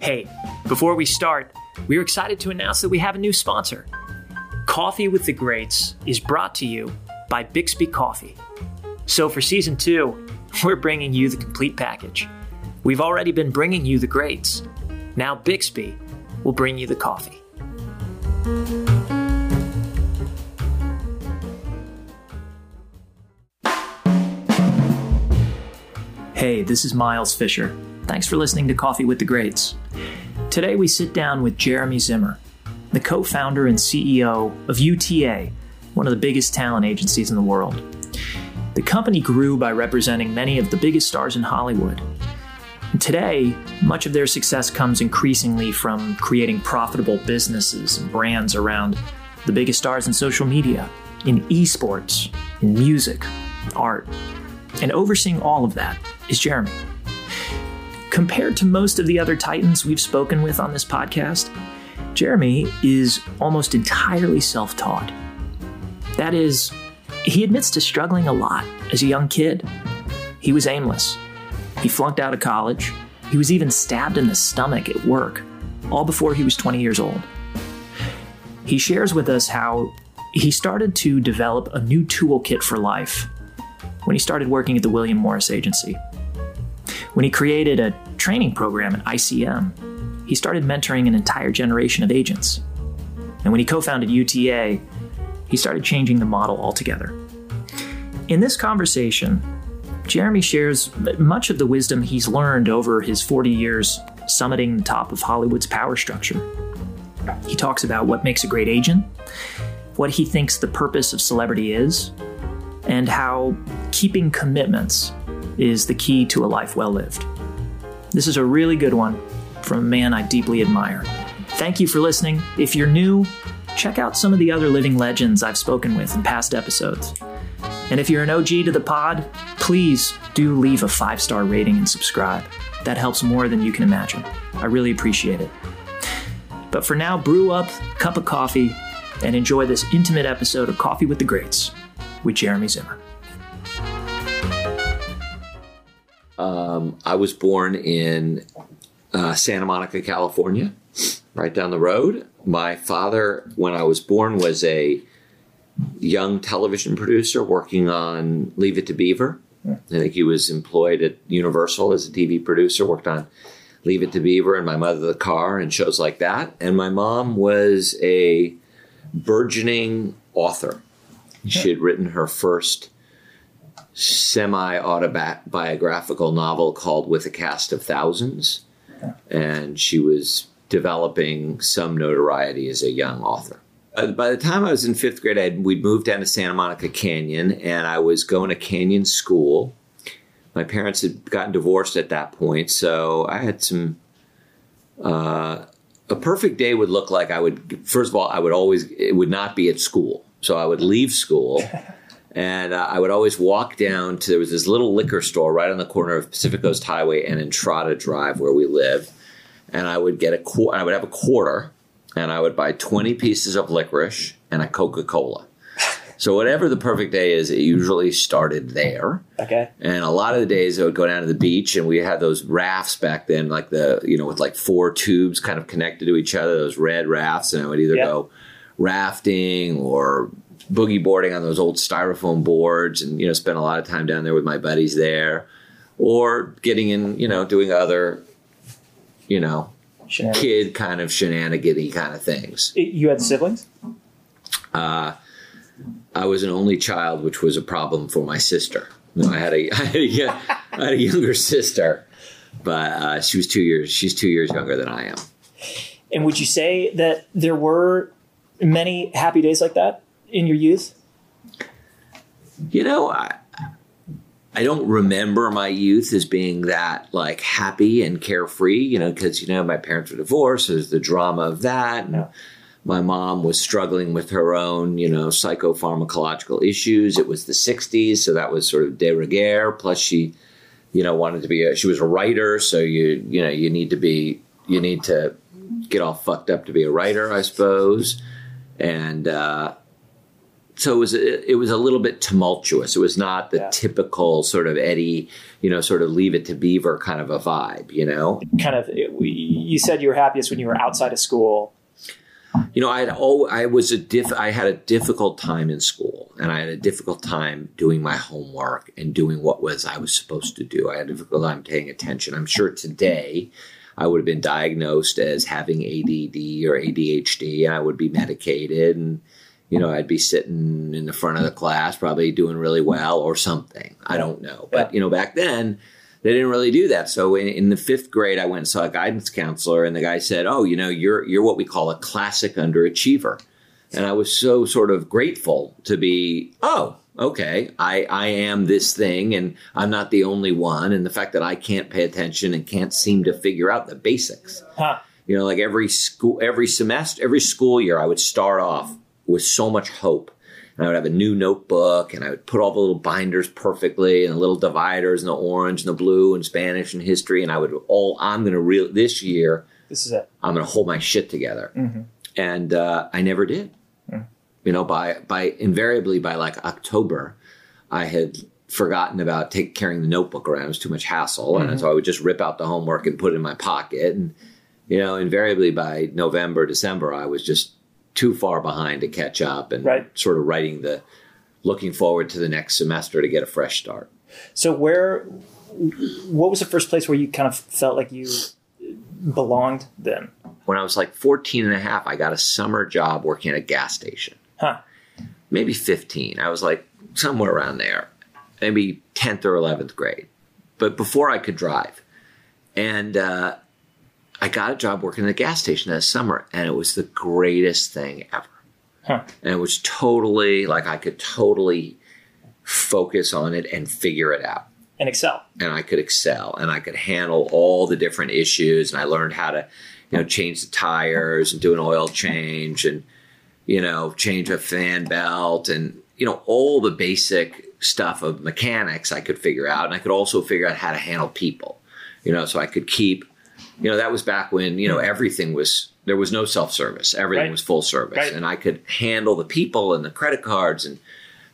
Hey, before we start, we're excited to announce that we have a new sponsor. Coffee with the Greats is brought to you by Bixby Coffee. So for season two, we're bringing you the complete package. We've already been bringing you the greats. Now Bixby will bring you the coffee. Hey, this is Miles Fisher. Thanks for listening to Coffee with the Greats. Today we sit down with Jeremy Zimmer, the co founder and CEO of UTA, one of the biggest talent agencies in the world. The company grew by representing many of the biggest stars in Hollywood. And today, much of their success comes increasingly from creating profitable businesses and brands around the biggest stars in social media, in esports, in music, art. And overseeing all of that is Jeremy. Compared to most of the other titans we've spoken with on this podcast, Jeremy is almost entirely self taught. That is, he admits to struggling a lot as a young kid. He was aimless. He flunked out of college. He was even stabbed in the stomach at work, all before he was 20 years old. He shares with us how he started to develop a new toolkit for life when he started working at the William Morris Agency. When he created a training program at ICM, he started mentoring an entire generation of agents. And when he co founded UTA, he started changing the model altogether. In this conversation, Jeremy shares much of the wisdom he's learned over his 40 years summiting the top of Hollywood's power structure. He talks about what makes a great agent, what he thinks the purpose of celebrity is, and how keeping commitments is the key to a life well lived. This is a really good one from a man I deeply admire. Thank you for listening. If you're new, check out some of the other living legends I've spoken with in past episodes. And if you're an OG to the pod, please do leave a five star rating and subscribe. That helps more than you can imagine. I really appreciate it. But for now, brew up a cup of coffee and enjoy this intimate episode of Coffee with the Greats with Jeremy Zimmer. Um, I was born in uh, Santa Monica, California, right down the road. My father, when I was born, was a young television producer working on Leave It to Beaver. I think he was employed at Universal as a TV producer, worked on Leave It to Beaver and My Mother the Car and shows like that. And my mom was a burgeoning author. She had written her first semi autobiographical novel called With a Cast of Thousands. And she was developing some notoriety as a young author. Uh, by the time I was in fifth grade, I'd, we'd moved down to Santa Monica Canyon and I was going to Canyon School. My parents had gotten divorced at that point, so I had some. Uh, a perfect day would look like I would, first of all, I would always, it would not be at school. So I would leave school and uh, I would always walk down to, there was this little liquor store right on the corner of Pacific Coast Highway and Entrada Drive where we lived. And I would get a quarter, I would have a quarter and I would buy 20 pieces of licorice and a Coca Cola. So whatever the perfect day is, it usually started there. Okay. And a lot of the days I would go down to the beach and we had those rafts back then, like the, you know, with like four tubes kind of connected to each other, those red rafts. And I would either Yep. go rafting or boogie boarding on those old styrofoam boards and, you know, spend a lot of time down there with my buddies there or getting in, you know, doing other, you know, kid kind of shenanigan kind of things. You had siblings? I was an only child, which was a problem for my sister. No, I had a, I had a, had a younger sister, but uh, she was two years. She's two years younger than I am. And would you say that there were many happy days like that in your youth? You know, I, I don't remember my youth as being that like happy and carefree. You know, because you know my parents were divorced. There's the drama of that. My mom was struggling with her own, you know, psychopharmacological issues. It was the '60s, so that was sort of de rigueur. Plus, she, you know, wanted to be a. She was a writer, so you, you know, you need to be, you need to get all fucked up to be a writer, I suppose. And uh, so it was it was a little bit tumultuous. It was not the Yeah. typical sort of Eddie, you know, sort of leave it to Beaver kind of a vibe, you know. Kind of. it- You said you were happiest when you were outside of school. You know, I had oh, I was a diff. I had a difficult time in school, and I had a difficult time doing my homework and doing what was I was supposed to do. I had a difficult time paying attention. I'm sure today I would have been diagnosed as having ADD or ADHD, and I would be medicated, and you know, I'd be sitting in the front of the class, probably doing really well or something. I don't know, but you know, back then they didn't really do that. So in, in the fifth grade, I went and saw a guidance counselor, and the guy said, "Oh, you know, you're you're what we call a classic underachiever," and I was so sort of grateful to be, "Oh, okay, I I am this thing, and I'm not the only one." And the fact that I can't pay attention and can't seem to figure out the basics, Huh. you know, like every school, every semester, every school year, I would start off with so much hope. And I would have a new notebook and I would put all the little binders perfectly and the little dividers and the orange and the blue and Spanish and history. And I would all, I'm going to real this year, This is it. I'm going to hold my shit together. Mm-hmm. And uh, I never did. Mm. You know, by, by invariably by like October, I had forgotten about take, carrying the notebook around. It was too much hassle. And mm-hmm. so I would just rip out the homework and put it in my pocket. And, you know, invariably by November, December, I was just too far behind to catch up and Right. sort of writing the, looking forward to the next semester to get a fresh start. So where? What was the first place where you kind of felt like you belonged? Then. When I was like 14 and a half, I got a summer job working at a gas station. Huh. maybe 15. I was like somewhere around there, maybe 10th or 11th grade, but before I could drive. And uh, I got a job working at a gas station that summer, and it was the greatest thing ever. Huh. And it was totally like I could totally focus on it and figure it out And Excel. and I could excel and I could handle all the different issues and I learned how to, you know, change the tires and do an oil change and, you know, change a fan belt and, you know, all the basic stuff of mechanics I could figure out. And I could also figure out how to handle people, you know, so I could keep, you know, that was back when, you know, mm-hmm. everything was, there was no self service. Everything Right. was full service. Right. And I could handle the people and the credit cards and,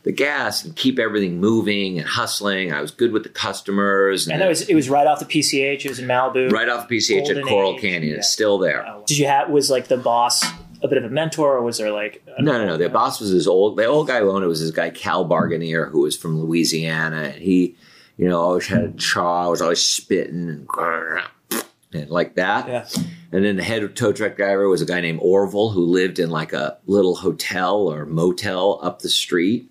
the gas and keep everything moving and hustling. I was good with the customers. And that was it was right off the PCH. It was in Malibu. right off the PCH Golden at Coral Age, Canyon. yeah. It's still there. Oh, Did you have was like the boss a bit of a mentor, or was there like No, no, no. The boss was his old. The old guy who owned it was this guy Cal Barganier, who was from Louisiana, and he, you know, always had a chaw, was always spitting and, and like that. Yeah. And then the head of tow truck driver was a guy named Orville, who lived in like a little hotel or motel up the street,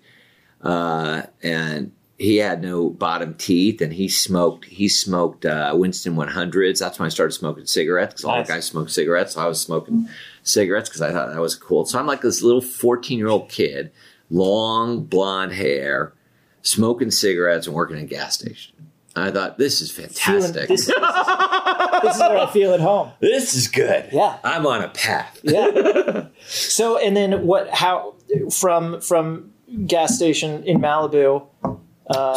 uh, and he had no bottom teeth, and he smoked. He smoked uh, Winston 100s. That's when I started smoking cigarettes because all the guys smoked cigarettes. So I was smoking cigarettes because I thought that was cool. So I'm like this little 14 year old kid, long blonde hair, smoking cigarettes and working at a gas station. I thought this is feeling, fantastic. this, this, this is where I feel at home. this is good. Yeah. I'm on a path. Yeah. so and then what? How from from gas station in Malibu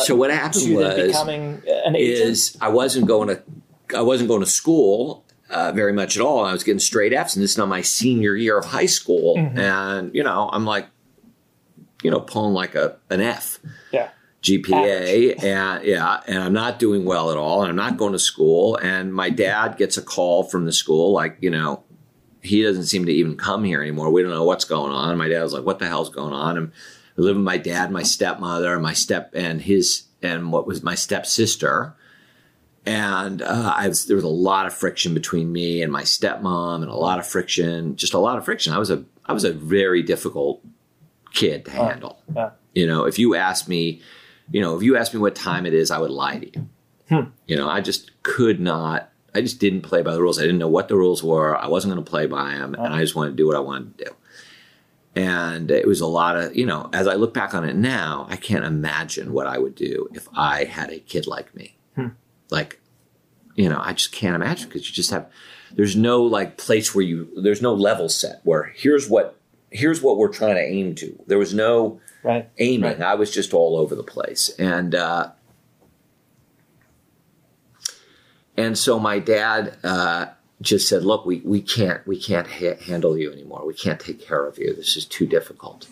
So what happened was becoming an agent? is I wasn't going to I wasn't going to school uh, very much at all. I was getting straight Fs, and this is now my senior year of high school, Mm-hmm. and you know I'm like, you know, pulling like a an F yeah. GPA, and yeah, and I'm not doing well at all, and I'm not going to school, and my dad gets a call from the school, like you know. He doesn't seem to even come here anymore. We don't know what's going on. And my dad was like, "What the hell's going on?" And I live with my dad, my stepmother, my step, and his, and what was my stepsister and uh, I was, there was a lot of friction between me and my stepmom, and a lot of friction, just a lot of friction. I was a I was a very difficult kid to handle. You know, if you asked me, you know, if you asked me what time it is, I would lie to you. Hmm. You know, I just could not. I just didn't play by the rules. I didn't know what the rules were. I wasn't going to play by them, and I just wanted to do what I wanted to do. And it was a lot of, you know, as I look back on it now, I can't imagine what I would do if I had a kid like me hmm. like you know i just can't imagine because you just have there's no like place where you there's no level set where here's what here's what we're trying to aim to there was no Right. aiming Right. i was just all over the place and uh and so my dad uh just said look we we can't we can't ha- handle you anymore we can't take care of you this is too difficult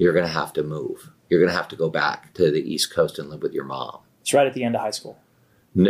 you're going to have to move. You're going to have to go back to the East Coast and live with your mom. It's right at the end of high school.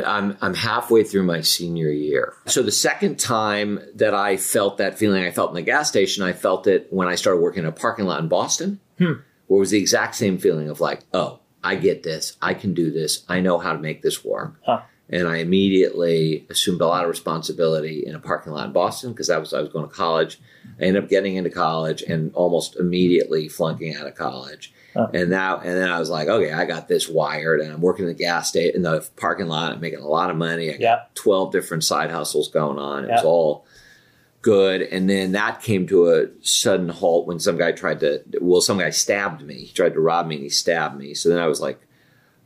I'm I'm halfway through my senior year. So the second time that I felt that feeling I felt in the gas station, I felt it when I started working in a parking lot in Boston, Hmm. where it was the exact same feeling of like, oh, I get this, I can do this, I know how to make this work. Huh. And I immediately assumed a lot of responsibility in a parking lot in Boston because that was I was going to college. I ended up getting into college and almost immediately flunking out of college. And now, and then I was like, okay, I got this wired, and I'm working in the gas station in the parking lot. I'm making a lot of money. I got Yeah. 12 different side hustles going on. It was all good. And then that came to a sudden halt when some guy tried to, well, some guy stabbed me. He tried to rob me and he stabbed me. So then I was like,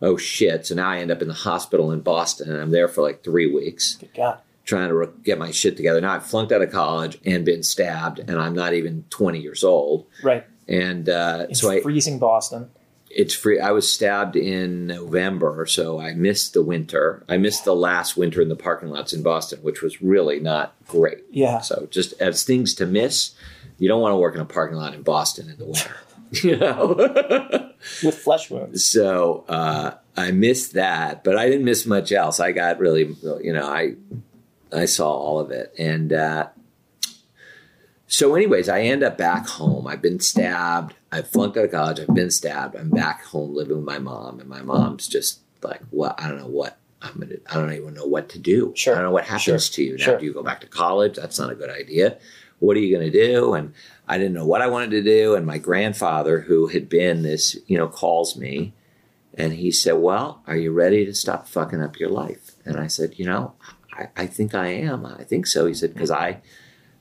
oh shit. So now I end up in the hospital in Boston and I'm there for like three weeks Good God. trying to get my shit together. Now I've flunked out of college and been stabbed and I'm not even 20 years old. Right. And uh, It's so I, freezing Boston. it's free. I was stabbed in November, so I missed the winter. I missed the last winter in the parking lots in Boston, which was really not great. Yeah. So just as things to miss, you don't want to work in a parking lot in Boston in the winter. You know. With flesh wounds. so uh, I missed that, but I didn't miss much else. I got really, you know, I I saw all of it, and uh, so, anyways, I end up back home. I've been stabbed. I flunked out of college. I've been stabbed. I'm back home living with my mom, and my mom's just like, "What? I don't know what." I'm gonna, I don't even know what to do. Sure. I don't know what happens Sure. to you. Now, Sure. do you go back to college? That's not a good idea. What are you going to do? And I didn't know what I wanted to do. And my grandfather, who had been this, you know, calls me and he said, Well, are you ready to stop fucking up your life? And I said, You know, I, I think I am. I think so. He said, Because I,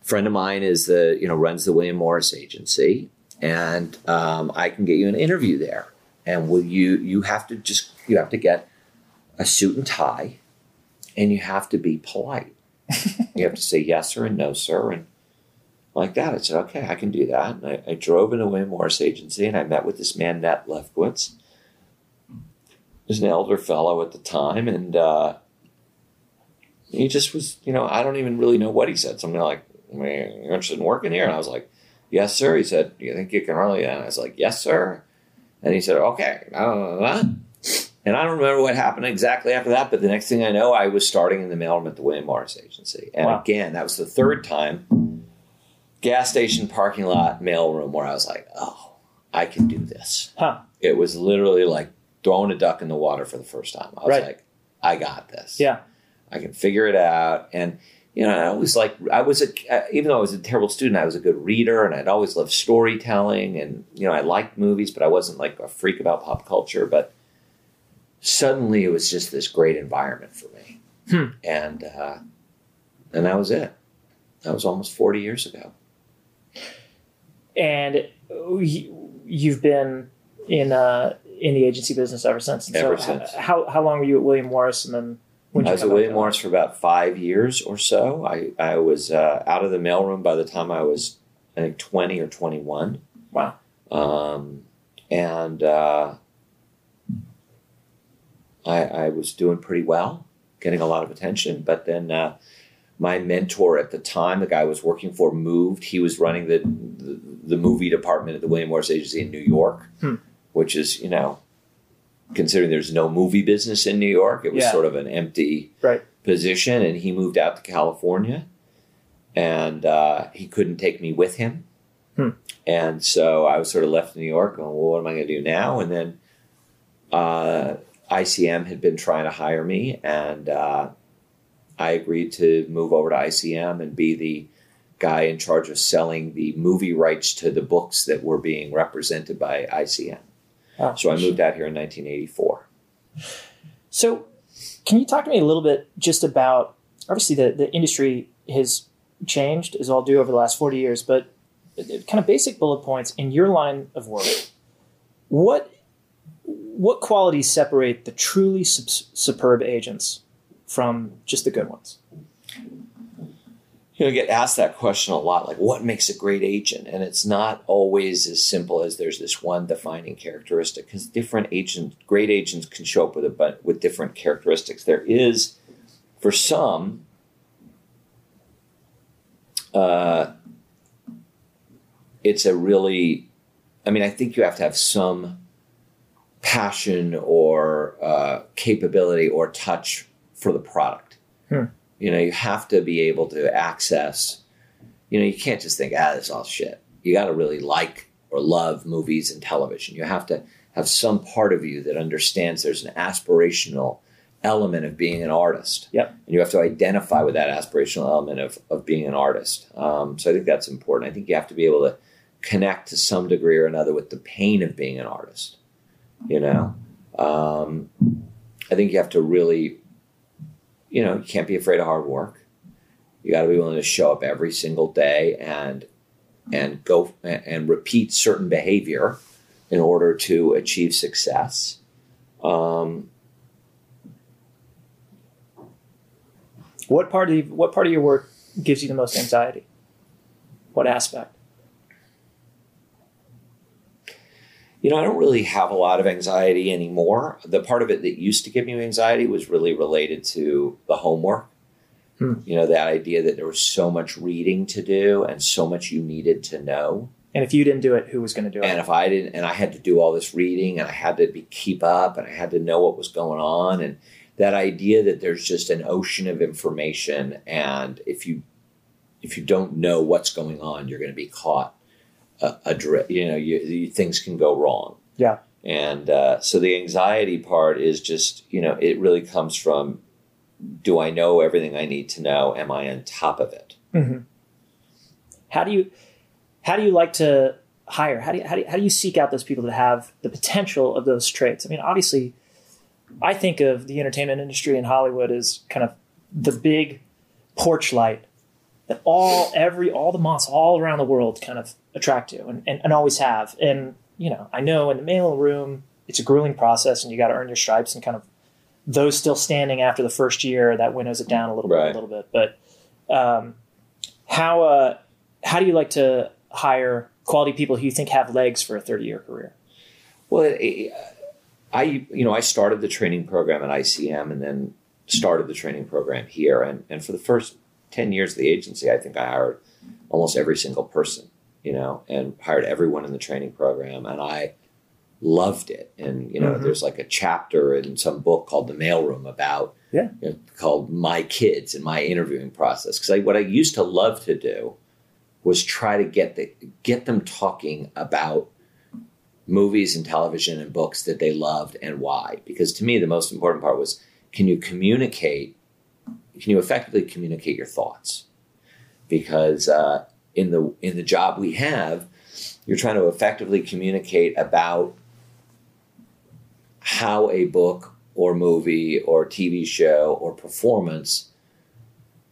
friend of mine is the, you know, runs the William Morris agency and um, I can get you an interview there. And will you, you have to just, you have to get a suit and tie and you have to be polite. you have to say yes sir and no sir and like that. I said, okay, I can do that. And I, I drove into William Morris agency and I met with this man, Nat Lefkowitz. He was an elder fellow at the time, and uh, he just was, you know, I don't even really know what he said. Something like, "Man, you're interested in working here?" And I was like, "Yes, sir." He said, "Do you think you can really?" And I was like, "Yes, sir." And he said, "Okay." And I don't remember what happened exactly after that, but the next thing I know, I was starting in the mailroom at the William Morris agency. And Wow. again, that was the third time, gas station parking lot mailroom, where I was like, "Oh, I can do this." Huh. It was literally like throwing a duck in the water for the first time. I was Right. like, "I got this." Yeah. I can figure it out. And you know, I always like I was a uh, even though I was a terrible student, I was a good reader, and I'd always loved storytelling, and you know, I liked movies, but I wasn't like a freak about pop culture. But suddenly, it was just this great environment for me, Hmm. and uh, and that was it. That was almost forty years ago. And you- you've been in uh, in the agency business ever since. And Ever so since. How how long were you at William Morris, and then when I was at William Morris for about five years or so. I I was uh, out of the mailroom by the time I was I think twenty or twenty one. Wow. um, and uh, I, I was doing pretty well, getting a lot of attention. But then uh, my mentor at the time, the guy I was working for, moved. He was running the the, the movie department at the William Morris Agency in New York, Hmm. which is you know, considering there's no movie business in New York, it was Yeah. sort of an empty Right. position. And he moved out to California, and uh, he couldn't take me with him. Hmm. And so I was sort of left in New York going, well, what am I going to do now? And then uh, ICM had been trying to hire me, and uh, I agreed to move over to ICM and be the guy in charge of selling the movie rights to the books that were being represented by ICM. Wow. So I moved out here in 1984. So, can you talk to me a little bit just about obviously the, the industry has changed as all do over the last 40 years, but kind of basic bullet points in your line of work. What what qualities separate the truly sup- superb agents from just the good ones? You know, get asked that question a lot, like what makes a great agent? And it's not always as simple as there's this one defining characteristic, because different agents, great agents, can show up with a with different characteristics. There is, for some, uh, it's a really I mean, I think you have to have some passion or uh, capability or touch for the product. Hmm. You know, you have to be able to access. You know, you can't just think, ah, this is all shit. You got to really like or love movies and television. You have to have some part of you that understands there's an aspirational element of being an artist. Yep. And you have to identify with that aspirational element of, of being an artist. Um, so I think that's important. I think you have to be able to connect to some degree or another with the pain of being an artist. You know, um, I think you have to really, you know, you can't be afraid of hard work. You got to be willing to show up every single day and and go and repeat certain behavior in order to achieve success. Um, What part of what part of your work gives you the most anxiety? What aspect? You know, I don't really have a lot of anxiety anymore. The part of it that used to give me anxiety was really related to the homework. Hmm. You know, that idea that there was so much reading to do and so much you needed to know. And if you didn't do it, who was going to do it? And if I didn't, and I had to do all this reading and I had to be, keep up and I had to know what was going on. And that idea that there's just an ocean of information. And if you, if you don't know what's going on, you're going to be caught a, a you know, you, you, things can go wrong. Yeah. And uh, so the anxiety part is just, you know, it really comes from do I know everything I need to know? Am I on top of it? hmm How do you how do you like to hire? How do you, how do you, how do you seek out those people that have the potential of those traits? I mean, obviously, I think of the entertainment industry in Hollywood as kind of the big porch light that all every all the moths all around the world kind of attract to and, and, and always have. And you know, I know in the mail room it's a grueling process and you got to earn your stripes and kind of those still standing after the first year that winnows it down a little bit Right. a little bit. But um, how uh, how do you like to hire quality people who you think have legs for a 30 year career? Well, it, it, I you know I started the training program at ICM and then started the training program here, and and for the first ten years of the agency, I think I hired almost every single person, you know, and hired everyone in the training program, and I loved it. And you know, Mhm. there's like a chapter in some book called The Mailroom about Yeah. you know, called My Kids and my interviewing process because I, what I used to love to do was try to get the get them talking about movies and television and books that they loved and why. Because to me, the most important part was can you communicate? Can you effectively communicate your thoughts? Because uh, in the in the job we have, you're trying to effectively communicate about how a book or movie or TV show or performance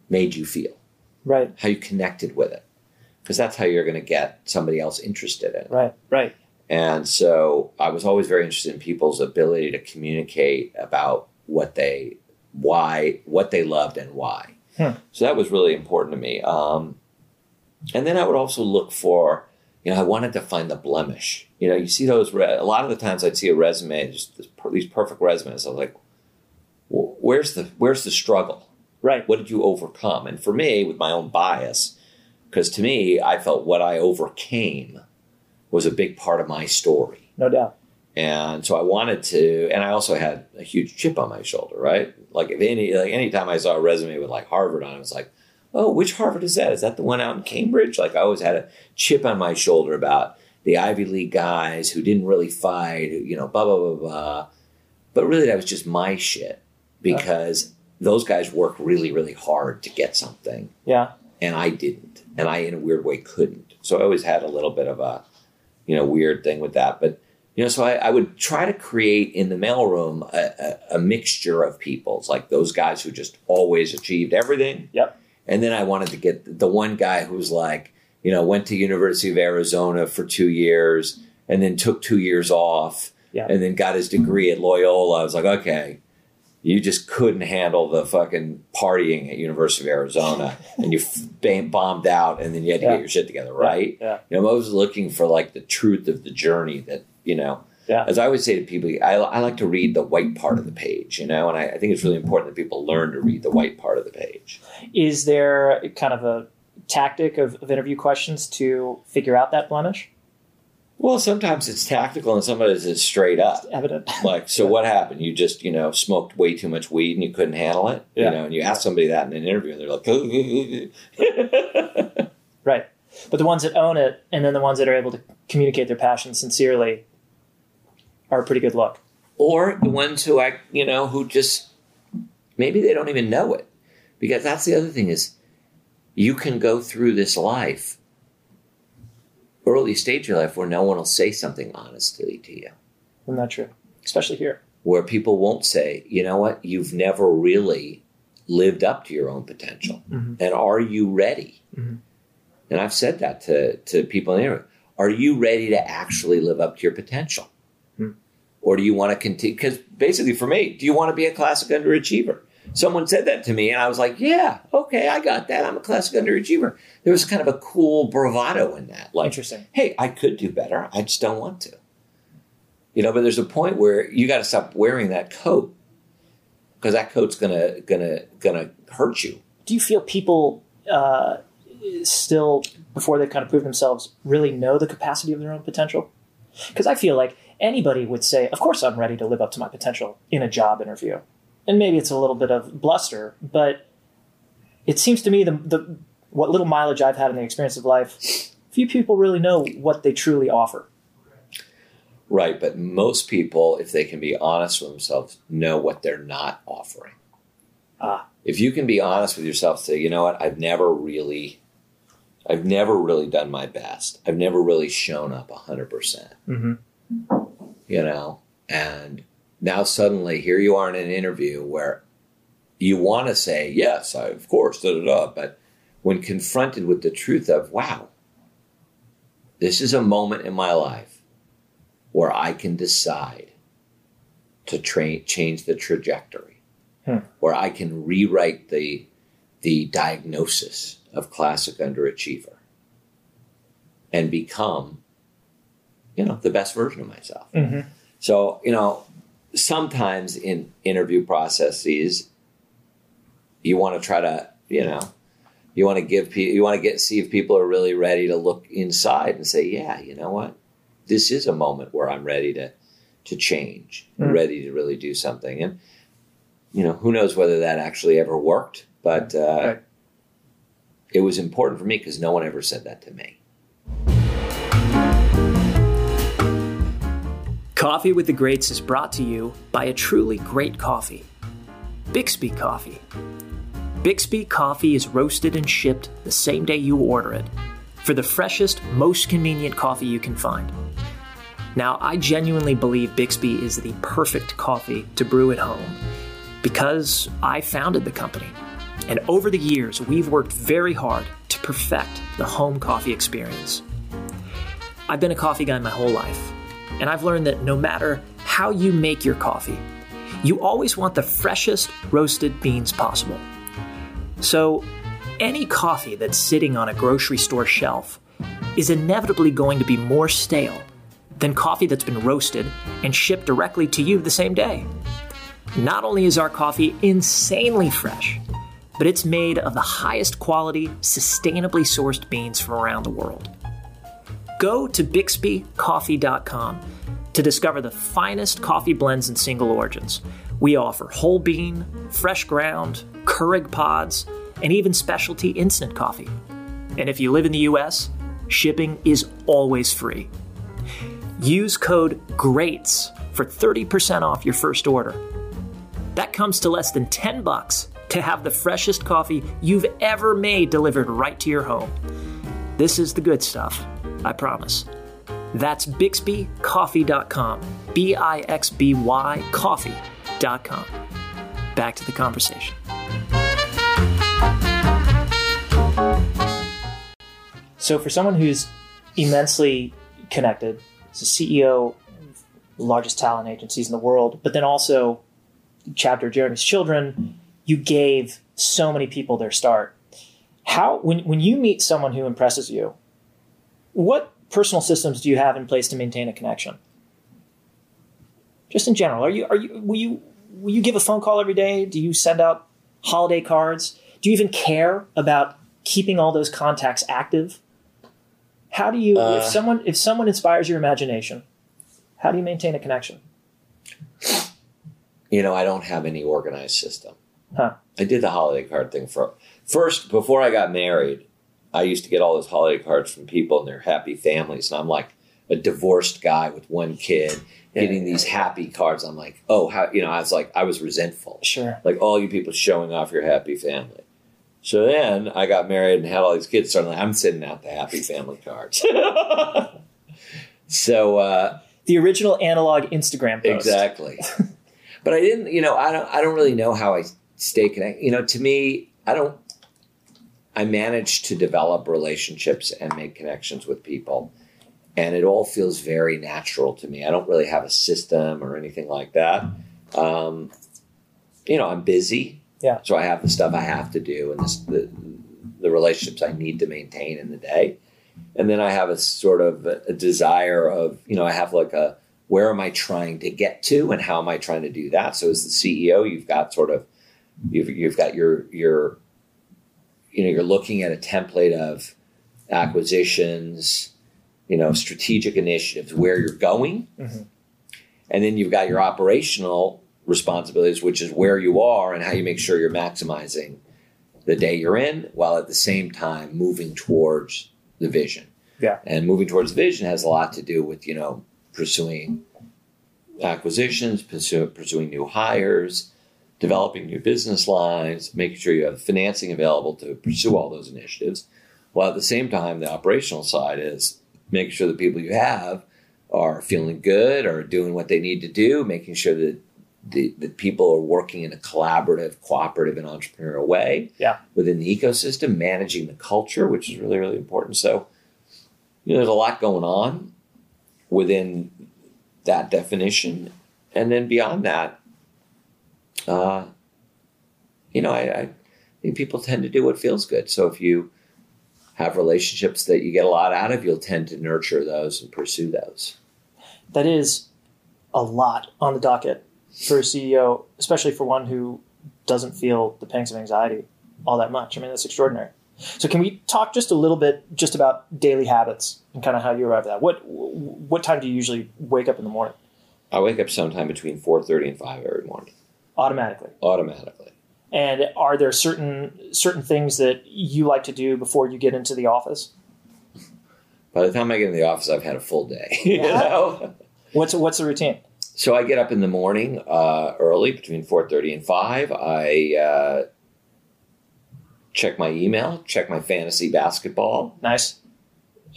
made you feel, Right, how you connected with it. Because that's how you're going to get somebody else interested in it. right, right. And so I was always very interested in people's ability to communicate about what they, why, what they loved and why. Hmm. So that was really important to me. Um, and then I would also look for, you know, I wanted to find the blemish. You know, you see those, re- a lot of the times I'd see a resume, just this, per- these perfect resumes. I was like, where's the, where's the struggle? Right. What did you overcome? And for me, with my own bias, because to me, I felt what I overcame was a big part of my story. No doubt. And so I wanted to, and I also had a huge chip on my shoulder, right? Like if any, like anytime I saw a resume with like Harvard on it, I was like, oh, which Harvard is that? Is that the one out in Cambridge? Like I always had a chip on my shoulder about the Ivy League guys who didn't really fight, who, you know, blah, blah, blah, blah. But really that was just my shit because those guys worked really, really hard to get something Yeah. and I didn't, and I in a weird way couldn't. So I always had a little bit of a, you know, weird thing with that. But you know, so I, I would try to create in the mailroom a, a, a mixture of peoples, like those guys who just always achieved everything. Yep. And then I wanted to get the one guy who's like, you know, went to University of Arizona for two years and then took two years off Yeah. and then got his degree at Loyola. I was like, okay, you just couldn't handle the fucking partying at University of Arizona and you f- bam- bombed out and then you had to Yeah. get your shit together, right? Yeah. You know, I was looking for like the truth of the journey that, you know, Yeah. as I always say to people, I, I like to read the white part of the page, you know, and I, I think it's really important that people learn to read the white part of the page. Is there kind of a tactic of, of interview questions to figure out that blemish? Well, sometimes it's tactical and sometimes it's straight up. Evident. Like, so what happened? You just, you know, smoked way too much weed and you couldn't handle it? Yeah. You know, and you ask somebody that in an interview and they're like, Right. But the ones that own it and then the ones that are able to communicate their passion sincerely are a pretty good look. or the ones who I, you know, who just maybe they don't even know it. Because that's the other thing is you can go through this life, early stage of your life, where no one will say something honestly to you. Isn't that true? Especially here. Where people won't say, you know what, you've never really lived up to your own potential. Mhm. And are you ready? Mhm. And I've said that to, to people in the interview. Are you ready to actually live up to your potential? Or do you want to continue? Because basically, for me, do you want to be a classic underachiever? Someone said that to me, and I was like, yeah, okay, I got that. I'm a classic underachiever. There was kind of a cool bravado in that. Like, Interesting. hey, I could do better. I just don't want to. You know, but there's a point where you got to stop wearing that coat because that coat's gonna gonna gonna hurt you. Do you feel people uh, still, before they kind of prove themselves, really know the capacity of their own potential? Because I feel like anybody would say, "Of course, I'm ready to live up to my potential in a job interview," and maybe it's a little bit of bluster, but it seems to me the the what little mileage I've had in the experience of life, few people really know what they truly offer. Right, but most people, if they can be honest with themselves, know what they're not offering. Ah. If you can be honest with yourself, say, you know what, I've never really, I've never really done my best. I've never really shown up hundred percent. Mm-hmm. You know, and now suddenly here you are in an interview where you want to say yes, I, of course, da da da, but when confronted with the truth of, wow, this is a moment in my life where I can decide to tra- change the trajectory, Hmm. where I can rewrite the the diagnosis of classic underachiever and become, you know, the best version of myself. Mm-hmm. So, you know, sometimes in interview processes, you want to try to, you know, you want to give people, you want to get see if people are really ready to look inside and say, yeah, you know what, this is a moment where I'm ready to to change, Mm. ready to really do something, and you know, who knows whether that actually ever worked, but uh, Right. it was important for me because no one ever said that to me. Coffee with the Greats is brought to you by a truly great coffee Bixby Coffee. Bixby Coffee is roasted and shipped the same day you order it for the freshest, most convenient coffee you can find. Now, I genuinely believe Bixby is the perfect coffee to brew at home because I founded the company. And over the years, we've worked very hard to perfect the home coffee experience. I've been a coffee guy my whole life, and I've learned that no matter how you make your coffee, you always want the freshest roasted beans possible. So, any coffee that's sitting on a grocery store shelf is inevitably going to be more stale than coffee that's been roasted and shipped directly to you the same day. Not only is our coffee insanely fresh, but it's made of the highest quality, sustainably sourced beans from around the world. Go to BixbyCoffee.com to discover the finest coffee blends and single origins. We offer whole bean, fresh ground, Keurig pods, and even specialty instant coffee. And if you live in the US, shipping is always free. Use code GREATS for 30% off your first order. That comes to less than 10 bucks to have the freshest coffee you've ever made delivered right to your home. This is the good stuff, I promise. That's BixbyCoffee.com. B I X B Y Coffee.com. Back to the conversation. So, for someone who's immensely connected, as a CEO largest talent agencies in the world, but then also chapter Jeremy's Children, you gave so many people their start. How, when, when you meet someone who impresses you, what personal systems do you have in place to maintain a connection? Just in general, are you are you will you will you give a phone call every day? Do you send out holiday cards? Do you even care about keeping all those contacts active? How do you Uh, if someone if someone inspires your imagination, how do you maintain a connection? You know, I don't have any organized system. Huh. I did the holiday card thing for first before I got married. I used to get all those holiday cards from people and their happy families, and I'm like a divorced guy with one kid getting these happy cards. I'm like, oh, how you know? I was like, I was resentful. Sure. like all you people showing off your happy family. So then I got married and had all these kids. Suddenly, I'm sending out the happy family cards. so uh, The original analog Instagram post. exactly, but I didn't. You know, I don't. I don't really know how I stay connected. You know, to me, I don't. I manage to develop relationships and make connections with people, and it all feels very natural to me. I don't really have a system or anything like that. Um, you know, I'm busy. Yeah. So I have the stuff I have to do and this, the the relationships I need to maintain in the day, and then I have a sort of a, a desire of you know I have like a where am I trying to get to and how am I trying to do that. So as the CEO, you've got sort of you've you've got your your you know you're looking at a template of acquisitions, you know, strategic initiatives where you're going, Mhm. and then you've got your operational responsibilities, which is where you are and how you make sure you're maximizing the day you're in, while at the same time moving towards the vision. Yeah. And moving towards the vision has a lot to do with, you know, pursuing acquisitions, pursue, pursuing new hires, developing new business lines, making sure you have financing available to pursue all those initiatives. While at the same time, the operational side is making sure the people you have are feeling good or doing what they need to do, making sure that the, the people are working in a collaborative, cooperative, and entrepreneurial way Yeah. within the ecosystem, managing the culture, which is really, really important. So, you know, there's a lot going on within that definition. And then beyond that, uh, you know, I, I think people tend to do what feels good. So if you have relationships that you get a lot out of, you'll tend to nurture those and pursue those. That is a lot on the docket for a CEO, especially for one who doesn't feel the pangs of anxiety all that much. I mean, that's extraordinary. So, can we talk just a little bit just about daily habits and kind of how you arrive at that? What what time do you usually wake up in the morning? I wake up sometime between 4.30 and 5 every morning, Automatically. automatically. And are there certain certain things that you like to do before you get into the office? By the time I get in the office, I've had a full day. You know? What's what's the routine? So I get up in the morning uh, early, between four thirty and five. I uh, check my email, check my fantasy basketball, Nice.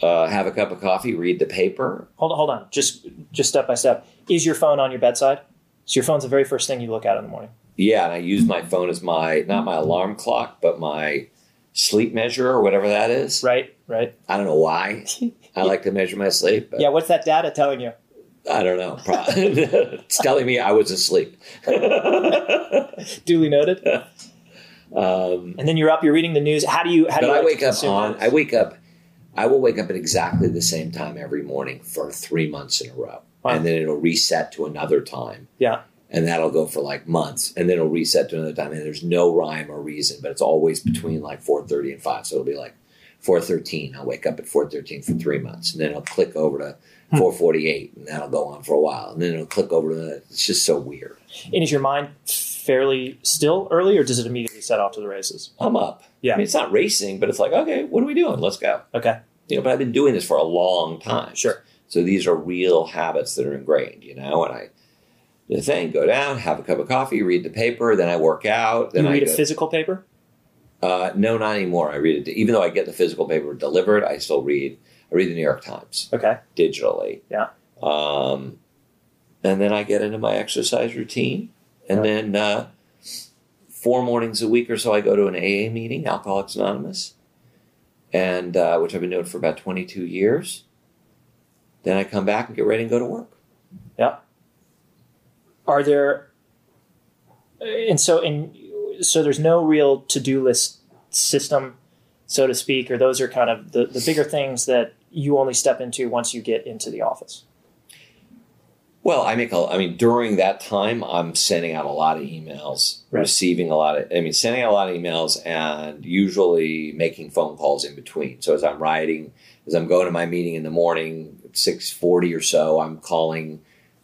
uh, have a cup of coffee, read the paper. Hold on, hold on. Just just step by step. Is your phone on your bedside? So your phone's the very first thing you look at in the morning. Yeah, and I use my phone as my not my alarm clock, but my sleep measure or whatever that is. Right, right. I don't know why. I like to measure my sleep, Yeah, what's that data telling you? I don't know. It's telling me I was asleep. Duly noted. um, And then you're up, you're reading the news. How do you how do you I like wake up on. news? I wake up. I will wake up at exactly the same time every morning for three months in a row, Wow. and then it'll reset to another time. Yeah. and that'll go for like months, and then it'll reset to another time, and there's no rhyme or reason, but it's always between like four thirty and five. So it'll be like four thirteen. I'll wake up at four thirteen for three months, and then it'll click over to Hmm. four forty eight, and that'll go on for a while, and then it'll click over to. The, it's just so weird. And is your mind fairly still early or does it immediately set off to the races? I'm up. Yeah. I mean, it's not racing, but it's like, okay, what are we doing? Let's go. Okay. You know, but I've been doing this for a long time. Sure. So these are real habits that are ingrained, you know, and I the thing, go down, have a cup of coffee, read the paper, then I work out. Then you I read a physical paper? Uh, no, not anymore. I read it. Even though I get the physical paper delivered, I still read. I read the New York Times Okay. digitally. Yeah. Um, and then I get into my exercise routine, and then uh, four mornings a week or so, I go to an AA meeting, Alcoholics Anonymous, and uh, which I've been doing for about twenty-two years. Then I come back and get ready and go to work. Yeah. Are there and so and so there's no real to-do list system, so to speak, or those are kind of the, the bigger things that you only step into once you get into the office. Well, I make a. I mean, during that time, I'm sending out a lot of emails, Right. receiving a lot of. I mean, sending out a lot of emails, and usually making phone calls in between. So as I'm riding, as I'm going to my meeting in the morning, six forty or so, I'm calling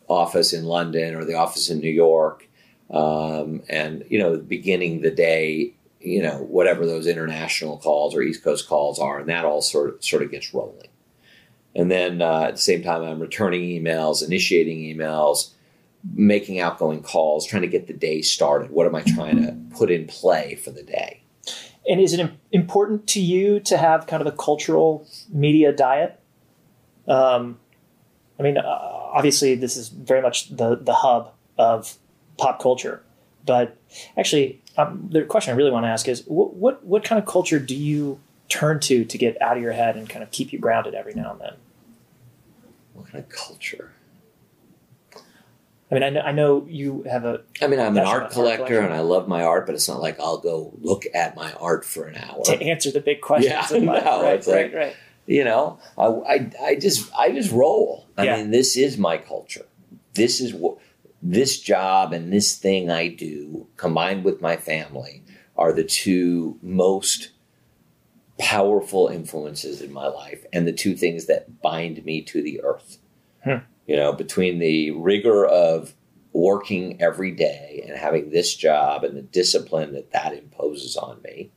office in London or the office in New York, um, and you know, beginning the day, you know, whatever those international calls or East Coast calls are, and that all sort of sort of gets rolling. And then uh, at the same time, I'm returning emails, initiating emails, making outgoing calls, trying to get the day started. What am I trying to put in play for the day? And is it important to you to have kind of a cultural media diet? Um, I mean, uh, obviously, this is very much the the hub of pop culture. But actually, um, the question I really want to ask is, what, what what kind of culture do you turn to to get out of your head and kind of keep you grounded every now and then? What kind of culture? I mean, I know, I know you have a I mean, I'm an art art collector collection. and I love my art, but it's not like I'll go look at my art for an hour. to answer the big questions Yeah, life. no, right, it's like- right, right. you know I, I, I just i just roll i Yeah. mean this is my culture this is what this job and this thing i do combined with my family are the two most powerful influences in my life and the two things that bind me to the earth Hmm. You know between the rigor of working every day and having this job and the discipline that that imposes on me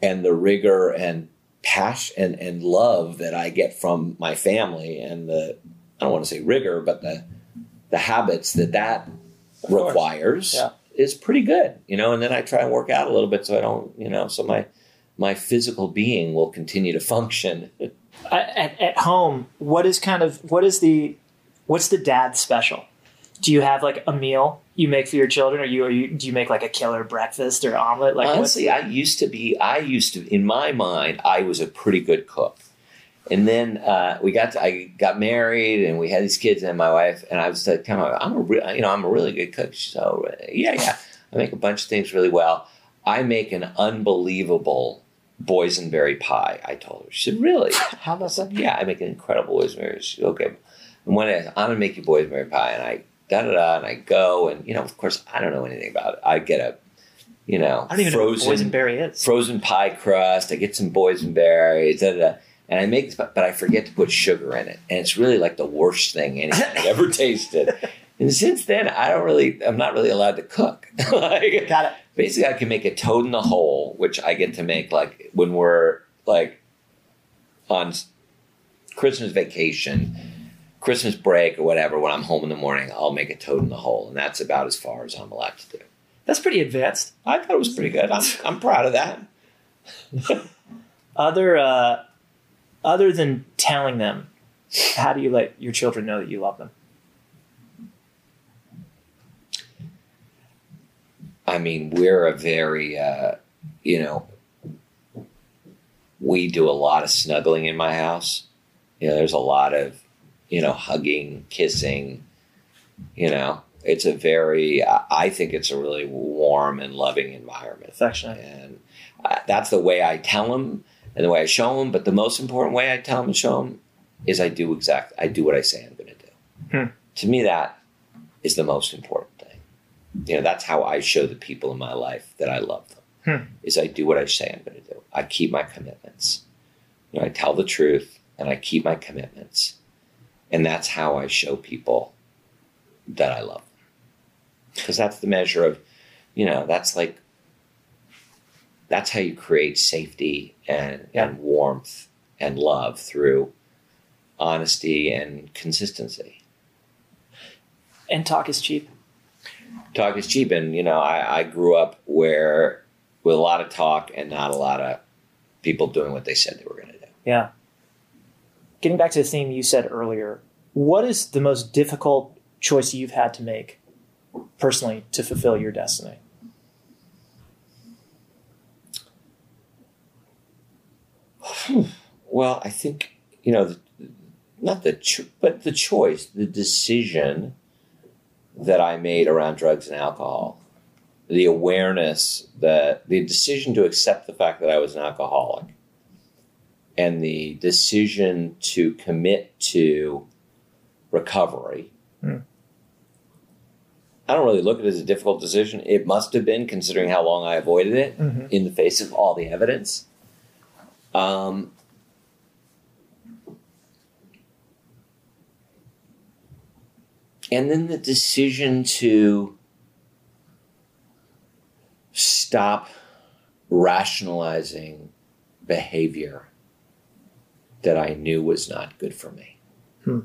and the rigor and passion and, and love that I get from my family and the I don't want to say rigor, but the the habits that that Of requires Yeah. is pretty good, you know. And then I try and work out a little bit so I don't, you know, so my my physical being will continue to function. at, at home what is kind of what is the what's the dad special do you have like a meal you make for your children or you, or you do you make like a killer breakfast or omelet like Honestly, I used to be. I used to, in my mind, I was a pretty good cook. And then uh, we got to, I got married and we had these kids and my wife and I was like, kind of, I'm a re- you know I'm a really good cook. So yeah, yeah, I make a bunch of things really well. I make an unbelievable boysenberry pie. I told her. She said, really? how about that yeah, I make an incredible boysenberry. She said, okay. And when I, I'm gonna make you boysenberry pie, and I da da da, and I go, and you know, of course, I don't know anything about it. I get a, you know, i don't even frozen know what boysenberry is frozen pie crust. I get some boysenberries, da, da, da, and I make this, but I forget to put sugar in it, and it's really like the worst thing anyone ever tasted. And since then, I don't really, I'm not really allowed to cook. like, got it basically, I can make a toad in the hole, which I get to make like when we're like on Christmas vacation, Christmas break or whatever. When I'm home in the morning, I'll make a toad in the hole, and that's about as far as I'm allowed to do. that's pretty advanced I thought it was pretty good. I'm, I'm proud of that. other uh other than telling them how do you let your children know that you love them I mean, we're a very, uh, you know, we do a lot of snuggling in my house. You know, there's a lot of, you know, hugging, kissing. You know, it's a very, I I think it's a really warm and loving environment. affectionate And uh, that's the way I tell them and the way I show them. But the most important way I tell them and show them is I do exactly, I do what I say I'm going to do. Hmm. To me, that is the most important. You know, that's how I show the people in my life that I love them. Hmm. Is I do what I say I'm going to do. I keep my commitments. You know, I tell the truth and I keep my commitments, and that's how I show people that I love them. Because that's the measure of, you know, that's like that's how you create safety and, Yeah. and warmth and love through honesty and consistency. and talk is cheap Talk is cheap, and you know I, I grew up where with a lot of talk and not a lot of people doing what they said they were going to do. Yeah. Getting back to the theme you said earlier, what is the most difficult choice you've had to make personally to fulfill your destiny? Well, I think you know, the, not the cho- but the choice, the decision that I made around drugs and alcohol, the awareness that the decision to accept the fact that I was an alcoholic, and the decision to commit to recovery Hmm. I don't really look at it as a difficult decision. It must have been, considering how long I avoided it Mhm. in the face of all the evidence. Um, and then the decision to stop rationalizing behavior that I knew was not good for me. Hmm.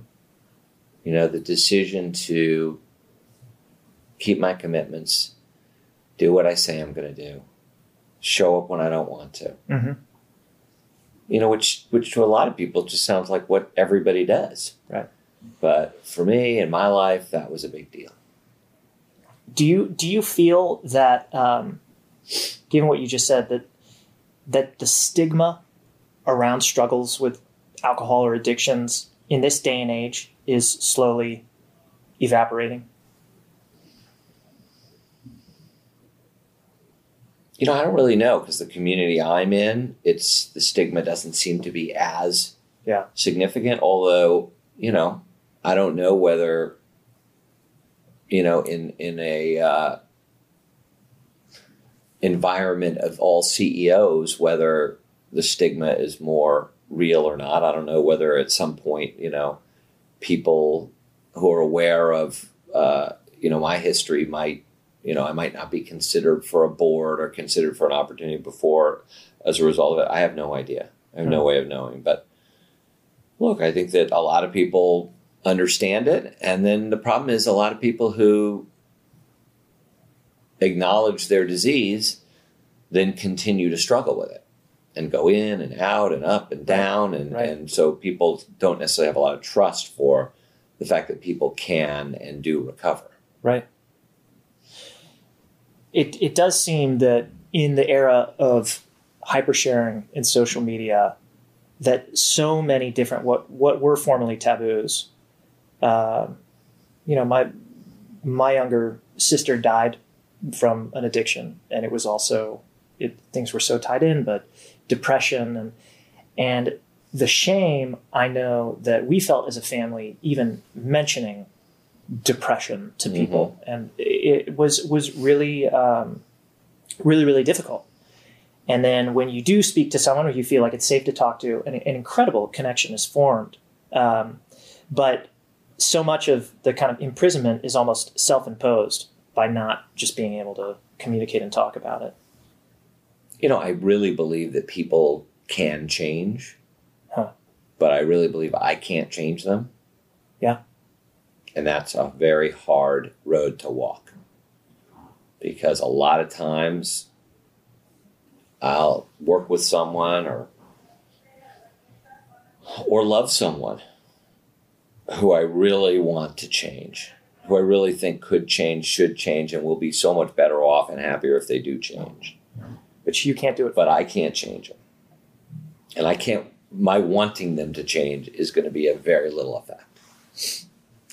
You know, the decision to keep my commitments, do what I say I'm going to do, show up when I don't want to. Mm-hmm. You know, which which to a lot of people just sounds like what everybody does. Right. But for me in my life, that was a big deal. Do you do you feel that, um, given what you just said, that that the stigma around struggles with alcohol or addictions in this day and age is slowly evaporating? You know, I don't really know because the community I'm in, it's the stigma doesn't seem to be as Yeah. significant. Although, you know, I don't know whether, you know, in in a uh, environment of all CEOs, whether the stigma is more real or not. I don't know whether at some point, you know, people who are aware of, uh, you know, my history might, you know, I might not be considered for a board or considered for an opportunity before as a result of it. I have no idea. I have no way of knowing. But look, I think that a lot of people understand it. And then the problem is a lot of people who acknowledge their disease then continue to struggle with it and go in and out and up and down. And, Right. and so people don't necessarily have a lot of trust for the fact that people can and do recover. Right. It it does seem that in the era of hypersharing in social media, that so many different what what were formerly taboos. Um, you know, my my younger sister died from an addiction, and it was also it things were so tied in, but depression and and the shame I know that we felt as a family, even mentioning depression to people, and it was was really um, really really difficult. And then when you do speak to someone, or you feel like it's safe to talk to, an, an incredible connection is formed. Um, but so much of the kind of imprisonment is almost self-imposed by not just being able to communicate and talk about it. You know, I really believe that people can change, Huh. but I really believe I can't change them. Yeah. And that's a very hard road to walk because a lot of times I'll work with someone or or love someone who I really want to change, who I really think could change, should change, and will be so much better off and happier if they do change But you can't do it. but I can't change them. And I can't, my wanting them to change is going to be a very little effect.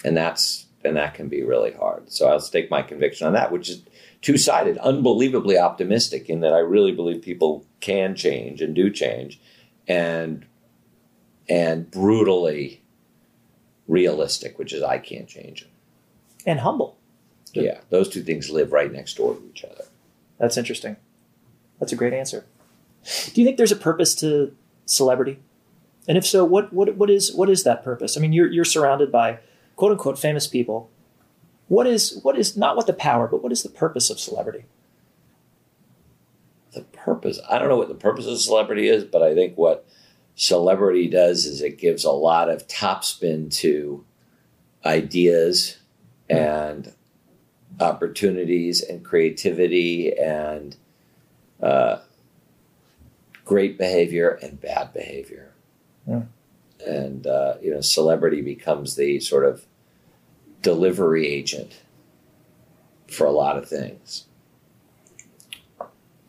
And that's, and that can be really hard. So I'll stake my conviction on that, which is two sided, unbelievably optimistic in that I really believe people can change and do change and, and brutally realistic, which is I can't change them. and humble. Yeah. Yeah. Those two things live right next door to each other. That's interesting. That's a great answer. Do you think there's a purpose to celebrity? And if so, what what what is what is that purpose? I mean, you're you're surrounded by quote unquote famous people. What is what is not what the power, but what is the purpose of celebrity? the purpose i don't know what the purpose of celebrity is but i think what celebrity does is it gives a lot of topspin to ideas and opportunities and creativity and uh, great behavior and bad behavior. Yeah. and uh, you know celebrity becomes the sort of delivery agent for a lot of things.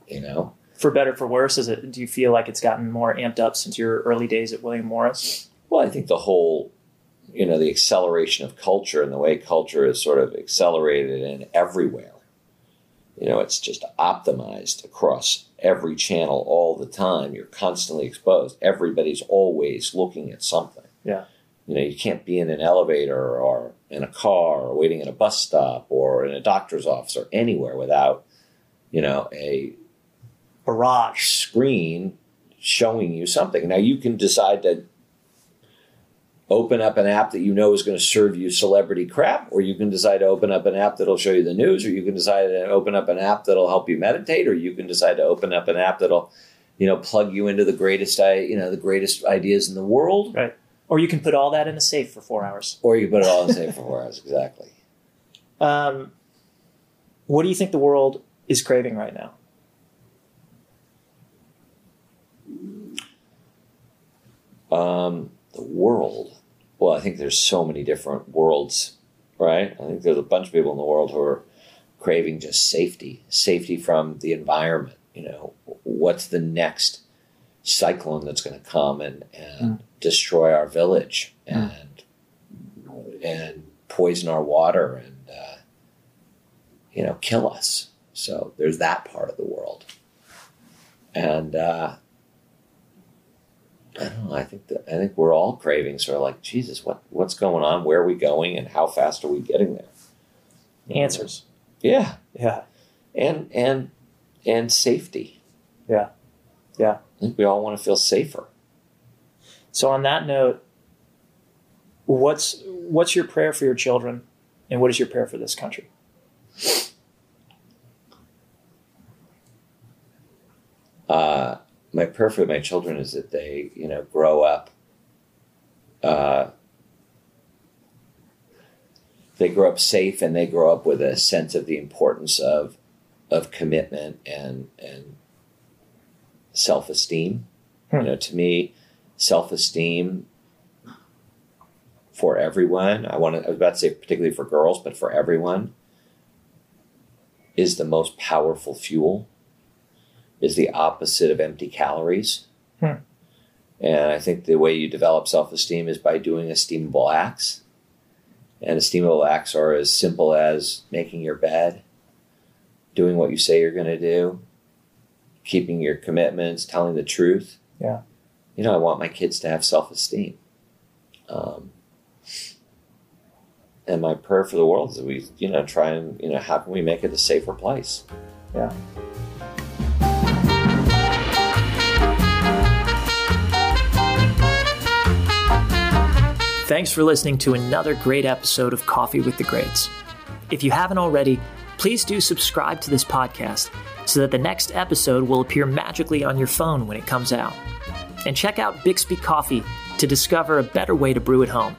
You know For better, for worse, is it? Do you feel like it's gotten more amped up since your early days at William Morris? Well, I think the whole, you know, the acceleration of culture and the way culture is sort of accelerated and everywhere. You know, it's just optimized across every channel all the time. You're constantly exposed. Everybody's always looking at something. Yeah. You know, you can't be in an elevator or in a car or waiting at a bus stop or in a doctor's office or anywhere without, you know, a Barrage. screen showing you something. Now you can decide to open up an app that you know is going to serve you celebrity crap, or you can decide to open up an app that'll show you the news, or you can decide to open up an app that'll help you meditate, or you can decide to open up an app that'll, you know, plug you into the greatest, i- you know, the greatest ideas in the world, Right. Or you can put all that in a safe for four hours. or you put it all in the same for four hours. Exactly. Um, what do you think the world is craving right now? Um, the world. Well, I think there's so many different worlds, right? I think there's a bunch of people in the world who are craving just safety, safety from the environment. You know, what's the next cyclone that's going to come and, and destroy our village and and poison our water and uh, you know kill us. So there's that part of the world, and uh, I don't know. I think that I think we're all craving sort of like Jesus. What what's going on? Where are we going? And how fast are we getting there? Answers. Yeah, Yeah. and and and safety. Yeah. Yeah. I think we all want to feel safer. So on that note, what's what's your prayer for your children, and what is your prayer for this country? Uh, my prayer for my children is that they, you know, grow up. Uh, they grow up safe and they grow up with a sense of the importance of of commitment and and self esteem. Hmm. You know, to me, self esteem for everyone. I want to. I was about to say particularly for girls, but for everyone is the most powerful fuel. Is the opposite of empty calories. Hmm. And I think the way you develop self esteem is by doing esteemable acts. And esteemable acts are as simple as making your bed, doing what you say you're going to do, keeping your commitments, telling the truth. Yeah. You know, I want my kids to have self esteem. Um, and my prayer for the world is that we, you know, try and, you know, how can we make it a safer place? Yeah. Thanks for listening to another great episode of Coffee with the Greats. If you haven't already, please do subscribe to this podcast so that the next episode will appear magically on your phone when it comes out. And check out Bixby Coffee to discover a better way to brew at home.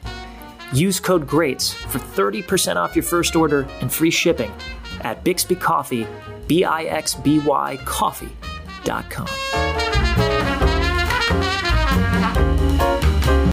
Use code GREATS for 30% off your first order and free shipping at Bixby Coffee, B I X B Y Coffee.com.